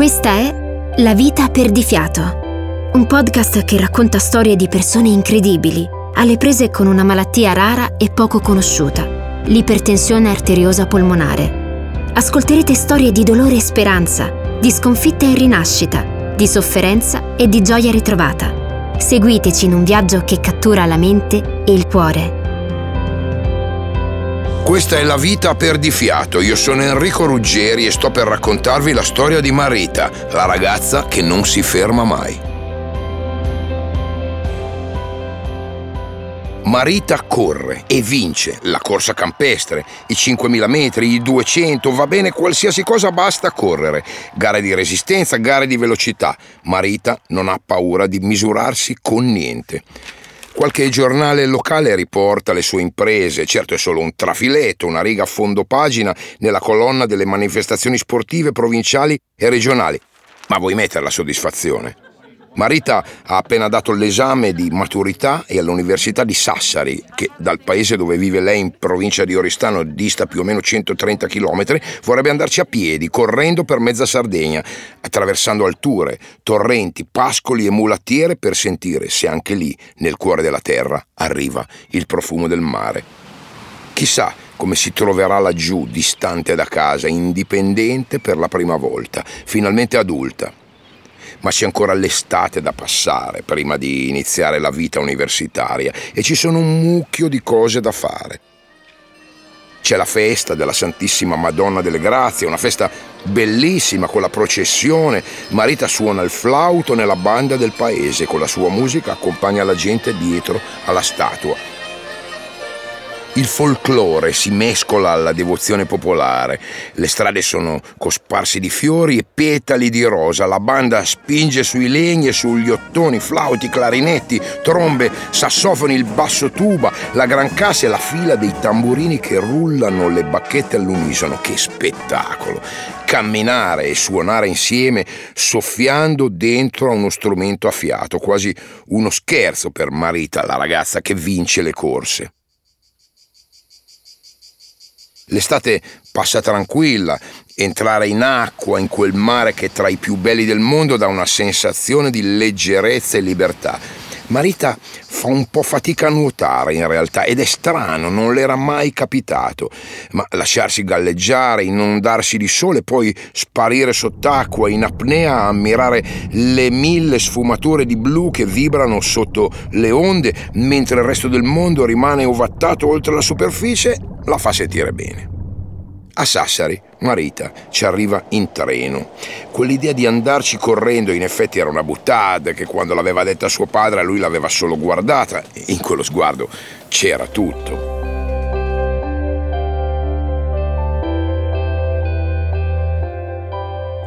Questa è La vita per di fiato, un podcast che racconta storie di persone incredibili, alle prese con una malattia rara e poco conosciuta, l'ipertensione arteriosa polmonare. Ascolterete storie di dolore e speranza, di sconfitta e rinascita, di sofferenza e di gioia ritrovata. Seguiteci in un viaggio che cattura la mente e il cuore. Questa è La vita per di fiato. Io sono Enrico Ruggeri e sto per raccontarvi la storia di Marita, la ragazza che non si ferma mai. Marita corre e vince la corsa campestre, i 5.000 metri, i 200, va bene qualsiasi cosa basta correre. Gare di resistenza, gare di velocità. Marita non ha paura di misurarsi con niente. Qualche giornale locale riporta le sue imprese, certo è solo un trafiletto, una riga a fondo pagina nella colonna delle manifestazioni sportive provinciali e regionali, ma vuoi mettere la soddisfazione? Marita ha appena dato l'esame di maturità e all'Università di Sassari, che dal paese dove vive lei in provincia di Oristano dista più o meno 130 km, vorrebbe andarci a piedi, correndo per mezza Sardegna, attraversando alture, torrenti, pascoli e mulattiere per sentire se anche lì, nel cuore della terra, arriva il profumo del mare. Chissà come si troverà laggiù, distante da casa, indipendente per la prima volta, finalmente adulta ma c'è ancora l'estate da passare prima di iniziare la vita universitaria e ci sono un mucchio di cose da fare. C'è la festa della Santissima Madonna delle Grazie, una festa bellissima con la processione. Marita suona il flauto nella banda del paese, con la sua musica accompagna la gente dietro alla statua il folklore si mescola alla devozione popolare. Le strade sono cosparse di fiori e petali di rosa. La banda spinge sui legni e sugli ottoni, flauti, clarinetti, trombe, sassofoni, il basso tuba, la gran cassa e la fila dei tamburini che rullano le bacchette all'unisono. Che spettacolo! Camminare e suonare insieme, soffiando dentro a uno strumento a fiato, quasi uno scherzo per Marita, la ragazza che vince le corse. L'estate passa tranquilla, entrare in acqua, in quel mare che è tra i più belli del mondo, dà una sensazione di leggerezza e libertà. Marita fa un po' fatica a nuotare in realtà ed è strano, non le era mai capitato, ma lasciarsi galleggiare, inondarsi di sole, poi sparire sott'acqua in apnea a ammirare le mille sfumature di blu che vibrano sotto le onde mentre il resto del mondo rimane ovattato oltre la superficie, la fa sentire bene. A Sassari, Marita ci arriva in treno. Quell'idea di andarci correndo in effetti era una buttata che quando l'aveva detta suo padre lui l'aveva solo guardata in quello sguardo c'era tutto.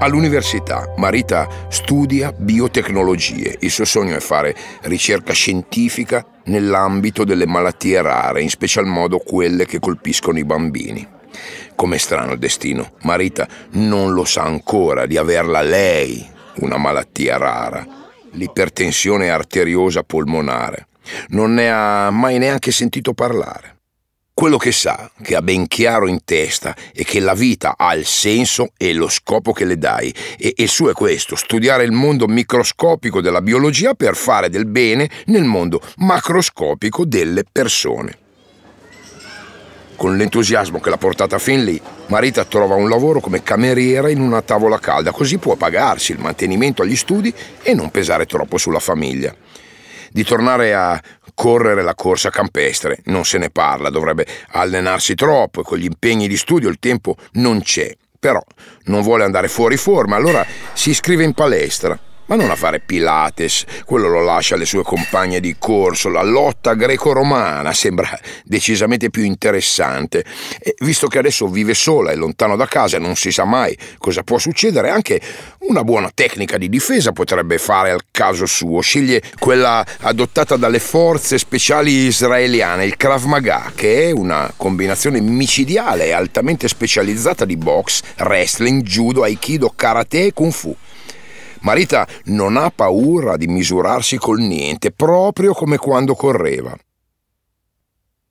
All'università Marita studia biotecnologie. Il suo sogno è fare ricerca scientifica nell'ambito delle malattie rare, in special modo quelle che colpiscono i bambini. Com'è strano il destino. Marita non lo sa ancora di averla lei una malattia rara, l'ipertensione arteriosa polmonare. Non ne ha mai neanche sentito parlare. Quello che sa, che ha ben chiaro in testa, è che la vita ha il senso e lo scopo che le dai. E il suo è questo, studiare il mondo microscopico della biologia per fare del bene nel mondo macroscopico delle persone. Con l'entusiasmo che l'ha portata fin lì, Marita trova un lavoro come cameriera in una tavola calda, così può pagarsi il mantenimento agli studi e non pesare troppo sulla famiglia di tornare a correre la corsa campestre. Non se ne parla, dovrebbe allenarsi troppo e con gli impegni di studio il tempo non c'è. Però non vuole andare fuori forma, allora si iscrive in palestra ma non a fare Pilates, quello lo lascia alle sue compagne di corso, la lotta greco-romana sembra decisamente più interessante. E visto che adesso vive sola e lontano da casa, non si sa mai cosa può succedere, anche una buona tecnica di difesa potrebbe fare al caso suo. Sceglie quella adottata dalle forze speciali israeliane, il Krav Maga, che è una combinazione micidiale e altamente specializzata di box, wrestling, judo, aikido, karate e kung fu. Marita non ha paura di misurarsi col niente, proprio come quando correva.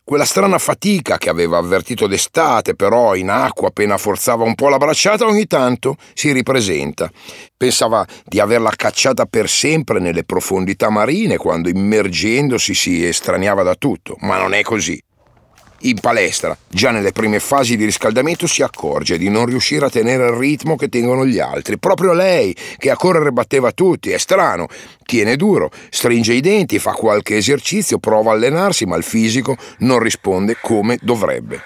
Quella strana fatica che aveva avvertito d'estate, però in acqua appena forzava un po' la bracciata, ogni tanto si ripresenta. Pensava di averla cacciata per sempre nelle profondità marine quando immergendosi si estraniava da tutto, ma non è così. In palestra, già nelle prime fasi di riscaldamento, si accorge di non riuscire a tenere il ritmo che tengono gli altri. Proprio lei, che a correre batteva tutti, è strano. Tiene duro, stringe i denti, fa qualche esercizio, prova a allenarsi, ma il fisico non risponde come dovrebbe.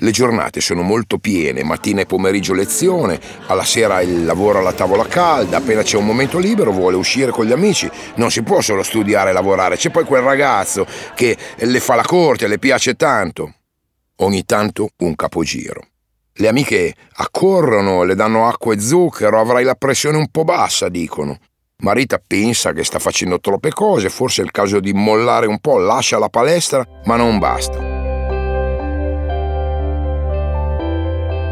Le giornate sono molto piene, mattina e pomeriggio lezione, alla sera il lavoro alla tavola calda, appena c'è un momento libero vuole uscire con gli amici, non si può solo studiare e lavorare, c'è poi quel ragazzo che le fa la corte, le piace tanto. Ogni tanto un capogiro. Le amiche accorrono, le danno acqua e zucchero, avrai la pressione un po' bassa, dicono. Marita pensa che sta facendo troppe cose, forse è il caso di mollare un po', lascia la palestra, ma non basta.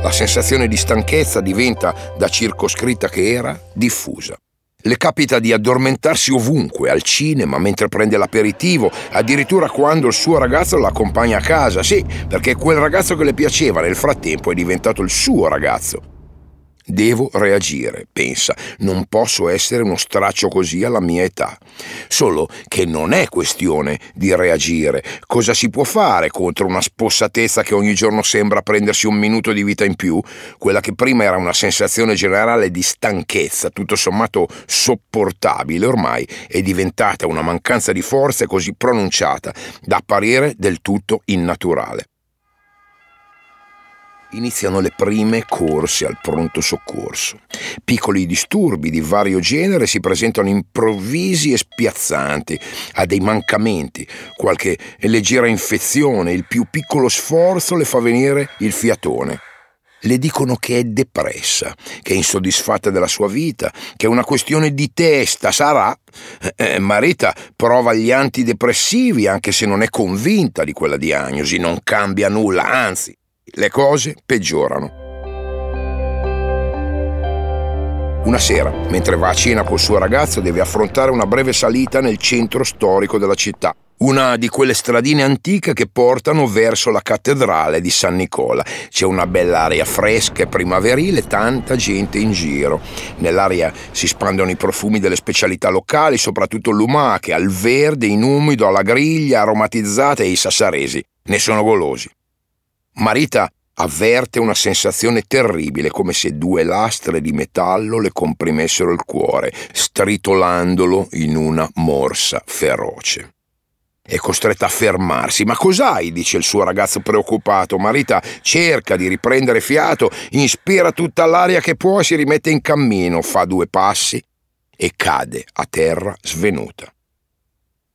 La sensazione di stanchezza diventa, da circoscritta che era, diffusa. Le capita di addormentarsi ovunque, al cinema, mentre prende l'aperitivo, addirittura quando il suo ragazzo l'accompagna a casa. Sì, perché quel ragazzo che le piaceva nel frattempo è diventato il suo ragazzo. Devo reagire, pensa, non posso essere uno straccio così alla mia età. Solo che non è questione di reagire. Cosa si può fare contro una spossatezza che ogni giorno sembra prendersi un minuto di vita in più? Quella che prima era una sensazione generale di stanchezza, tutto sommato sopportabile, ormai è diventata una mancanza di forze così pronunciata da apparire del tutto innaturale iniziano le prime corse al pronto soccorso. Piccoli disturbi di vario genere si presentano improvvisi e spiazzanti, ha dei mancamenti, qualche leggera infezione, il più piccolo sforzo le fa venire il fiatone. Le dicono che è depressa, che è insoddisfatta della sua vita, che è una questione di testa, sarà. Eh, Marita prova gli antidepressivi anche se non è convinta di quella diagnosi, non cambia nulla, anzi, le cose peggiorano. Una sera, mentre va a cena col suo ragazzo, deve affrontare una breve salita nel centro storico della città. Una di quelle stradine antiche che portano verso la cattedrale di San Nicola. C'è una bella aria fresca e primaverile, tanta gente in giro. Nell'aria si spandono i profumi delle specialità locali, soprattutto lumache, al verde, in umido, alla griglia, aromatizzate e i sassaresi. Ne sono golosi. Marita avverte una sensazione terribile, come se due lastre di metallo le comprimessero il cuore, stritolandolo in una morsa feroce. È costretta a fermarsi. Ma cos'hai? dice il suo ragazzo preoccupato. Marita cerca di riprendere fiato, inspira tutta l'aria che può si rimette in cammino, fa due passi e cade a terra svenuta.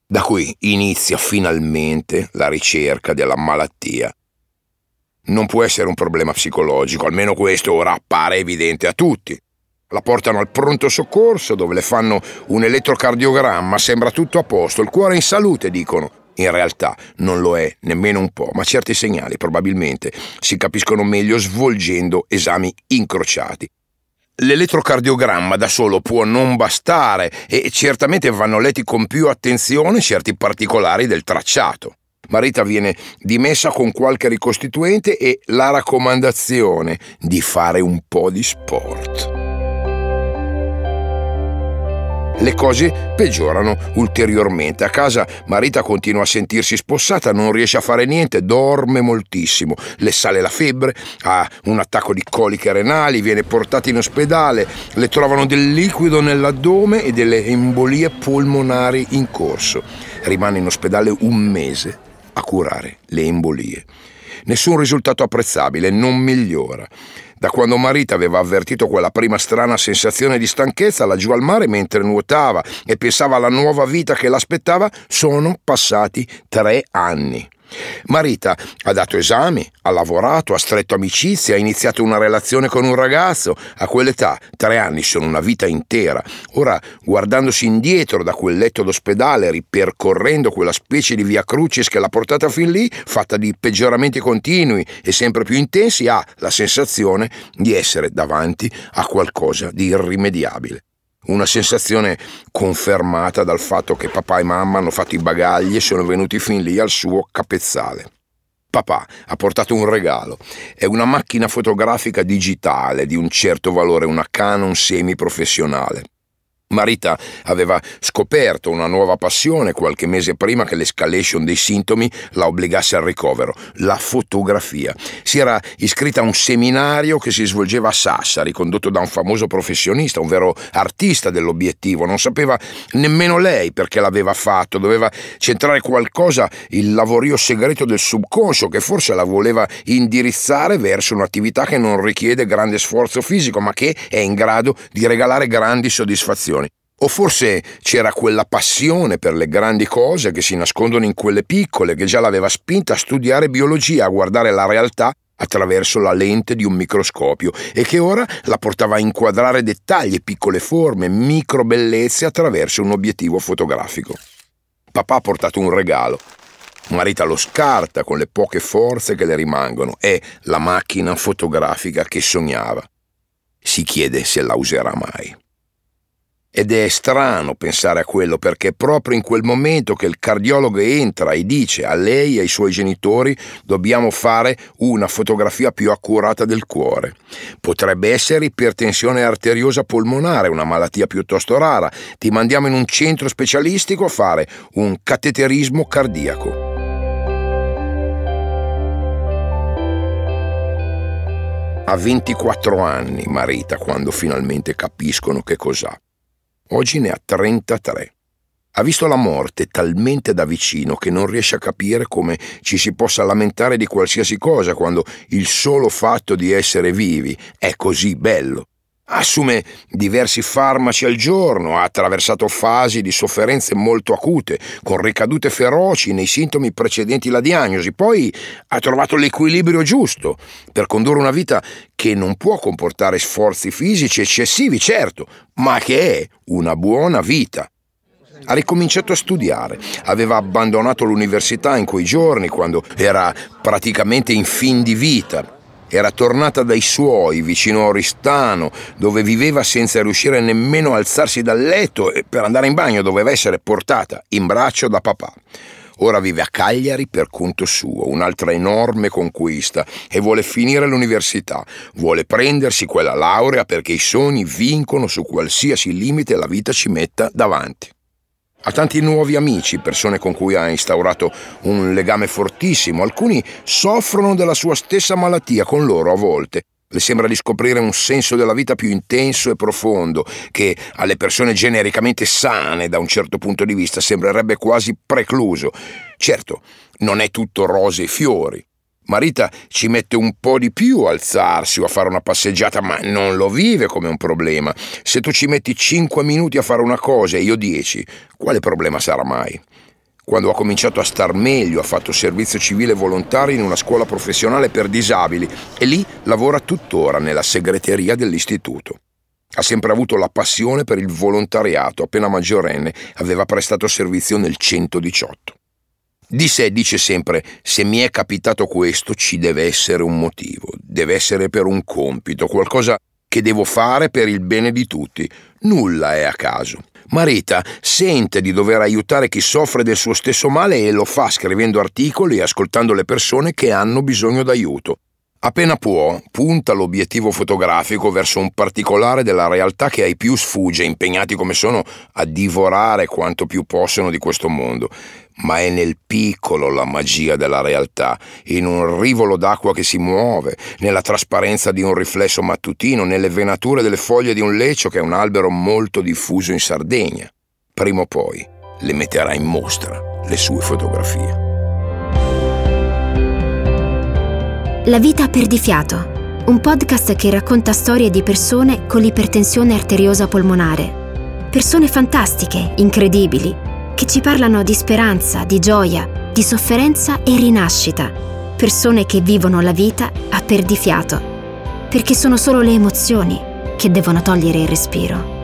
Da qui inizia finalmente la ricerca della malattia non può essere un problema psicologico, almeno questo ora appare evidente a tutti. La portano al pronto soccorso dove le fanno un elettrocardiogramma, sembra tutto a posto, il cuore è in salute, dicono. In realtà non lo è nemmeno un po', ma certi segnali probabilmente si capiscono meglio svolgendo esami incrociati. L'elettrocardiogramma da solo può non bastare e certamente vanno letti con più attenzione certi particolari del tracciato. Marita viene dimessa con qualche ricostituente e la raccomandazione di fare un po' di sport. Le cose peggiorano ulteriormente. A casa Marita continua a sentirsi spossata, non riesce a fare niente, dorme moltissimo, le sale la febbre, ha un attacco di coliche renali, viene portata in ospedale, le trovano del liquido nell'addome e delle embolie polmonari in corso. Rimane in ospedale un mese a curare le embolie. Nessun risultato apprezzabile, non migliora. Da quando Marita aveva avvertito quella prima strana sensazione di stanchezza laggiù al mare mentre nuotava e pensava alla nuova vita che l'aspettava, sono passati tre anni. Marita ha dato esami, ha lavorato, ha stretto amicizia, ha iniziato una relazione con un ragazzo. A quell'età, tre anni sono una vita intera. Ora, guardandosi indietro da quel letto d'ospedale, ripercorrendo quella specie di via crucis che l'ha portata fin lì, fatta di peggioramenti continui e sempre più intensi, ha la sensazione di essere davanti a qualcosa di irrimediabile. Una sensazione confermata dal fatto che papà e mamma hanno fatto i bagagli e sono venuti fin lì al suo capezzale. Papà ha portato un regalo. È una macchina fotografica digitale di un certo valore, una Canon semiprofessionale. Marita aveva scoperto una nuova passione qualche mese prima che l'escalation dei sintomi la obbligasse al ricovero, la fotografia. Si era iscritta a un seminario che si svolgeva a Sassari, condotto da un famoso professionista, un vero artista dell'obiettivo. Non sapeva nemmeno lei perché l'aveva fatto, doveva centrare qualcosa, il lavorio segreto del subconscio che forse la voleva indirizzare verso un'attività che non richiede grande sforzo fisico, ma che è in grado di regalare grandi soddisfazioni. O forse c'era quella passione per le grandi cose che si nascondono in quelle piccole che già l'aveva spinta a studiare biologia, a guardare la realtà attraverso la lente di un microscopio e che ora la portava a inquadrare dettagli, piccole forme, micro bellezze attraverso un obiettivo fotografico. Papà ha portato un regalo. Marita lo scarta con le poche forze che le rimangono. È la macchina fotografica che sognava. Si chiede se la userà mai. Ed è strano pensare a quello perché è proprio in quel momento che il cardiologo entra e dice a lei e ai suoi genitori dobbiamo fare una fotografia più accurata del cuore. Potrebbe essere ipertensione arteriosa polmonare, una malattia piuttosto rara. Ti mandiamo in un centro specialistico a fare un cateterismo cardiaco. Ha 24 anni Marita quando finalmente capiscono che cos'ha. Oggi ne ha 33. Ha visto la morte talmente da vicino che non riesce a capire come ci si possa lamentare di qualsiasi cosa quando il solo fatto di essere vivi è così bello. Assume diversi farmaci al giorno, ha attraversato fasi di sofferenze molto acute, con ricadute feroci nei sintomi precedenti la diagnosi, poi ha trovato l'equilibrio giusto per condurre una vita che non può comportare sforzi fisici eccessivi, certo, ma che è una buona vita. Ha ricominciato a studiare, aveva abbandonato l'università in quei giorni quando era praticamente in fin di vita era tornata dai suoi vicino a Oristano, dove viveva senza riuscire nemmeno a alzarsi dal letto e per andare in bagno doveva essere portata in braccio da papà. Ora vive a Cagliari per conto suo, un'altra enorme conquista, e vuole finire l'università, vuole prendersi quella laurea perché i sogni vincono su qualsiasi limite la vita ci metta davanti. Ha tanti nuovi amici, persone con cui ha instaurato un legame fortissimo. Alcuni soffrono della sua stessa malattia con loro a volte. Le sembra di scoprire un senso della vita più intenso e profondo, che alle persone genericamente sane da un certo punto di vista sembrerebbe quasi precluso. Certo, non è tutto rose e fiori. Marita ci mette un po' di più a alzarsi o a fare una passeggiata, ma non lo vive come un problema. Se tu ci metti 5 minuti a fare una cosa e io 10, quale problema sarà mai? Quando ha cominciato a star meglio ha fatto servizio civile volontario in una scuola professionale per disabili e lì lavora tuttora nella segreteria dell'istituto. Ha sempre avuto la passione per il volontariato, appena maggiorenne aveva prestato servizio nel 118. Di sé dice sempre, se mi è capitato questo ci deve essere un motivo, deve essere per un compito, qualcosa che devo fare per il bene di tutti. Nulla è a caso. Marita sente di dover aiutare chi soffre del suo stesso male e lo fa scrivendo articoli e ascoltando le persone che hanno bisogno d'aiuto. Appena può, punta l'obiettivo fotografico verso un particolare della realtà che ai più sfugge, impegnati come sono a divorare quanto più possono di questo mondo. Ma è nel piccolo la magia della realtà, in un rivolo d'acqua che si muove, nella trasparenza di un riflesso mattutino, nelle venature delle foglie di un leccio che è un albero molto diffuso in Sardegna. Prima o poi le metterà in mostra le sue fotografie. La vita per di fiato, un podcast che racconta storie di persone con l'ipertensione arteriosa polmonare. Persone fantastiche, incredibili, che ci parlano di speranza, di gioia, di sofferenza e rinascita. Persone che vivono la vita a perdifiato, perché sono solo le emozioni che devono togliere il respiro.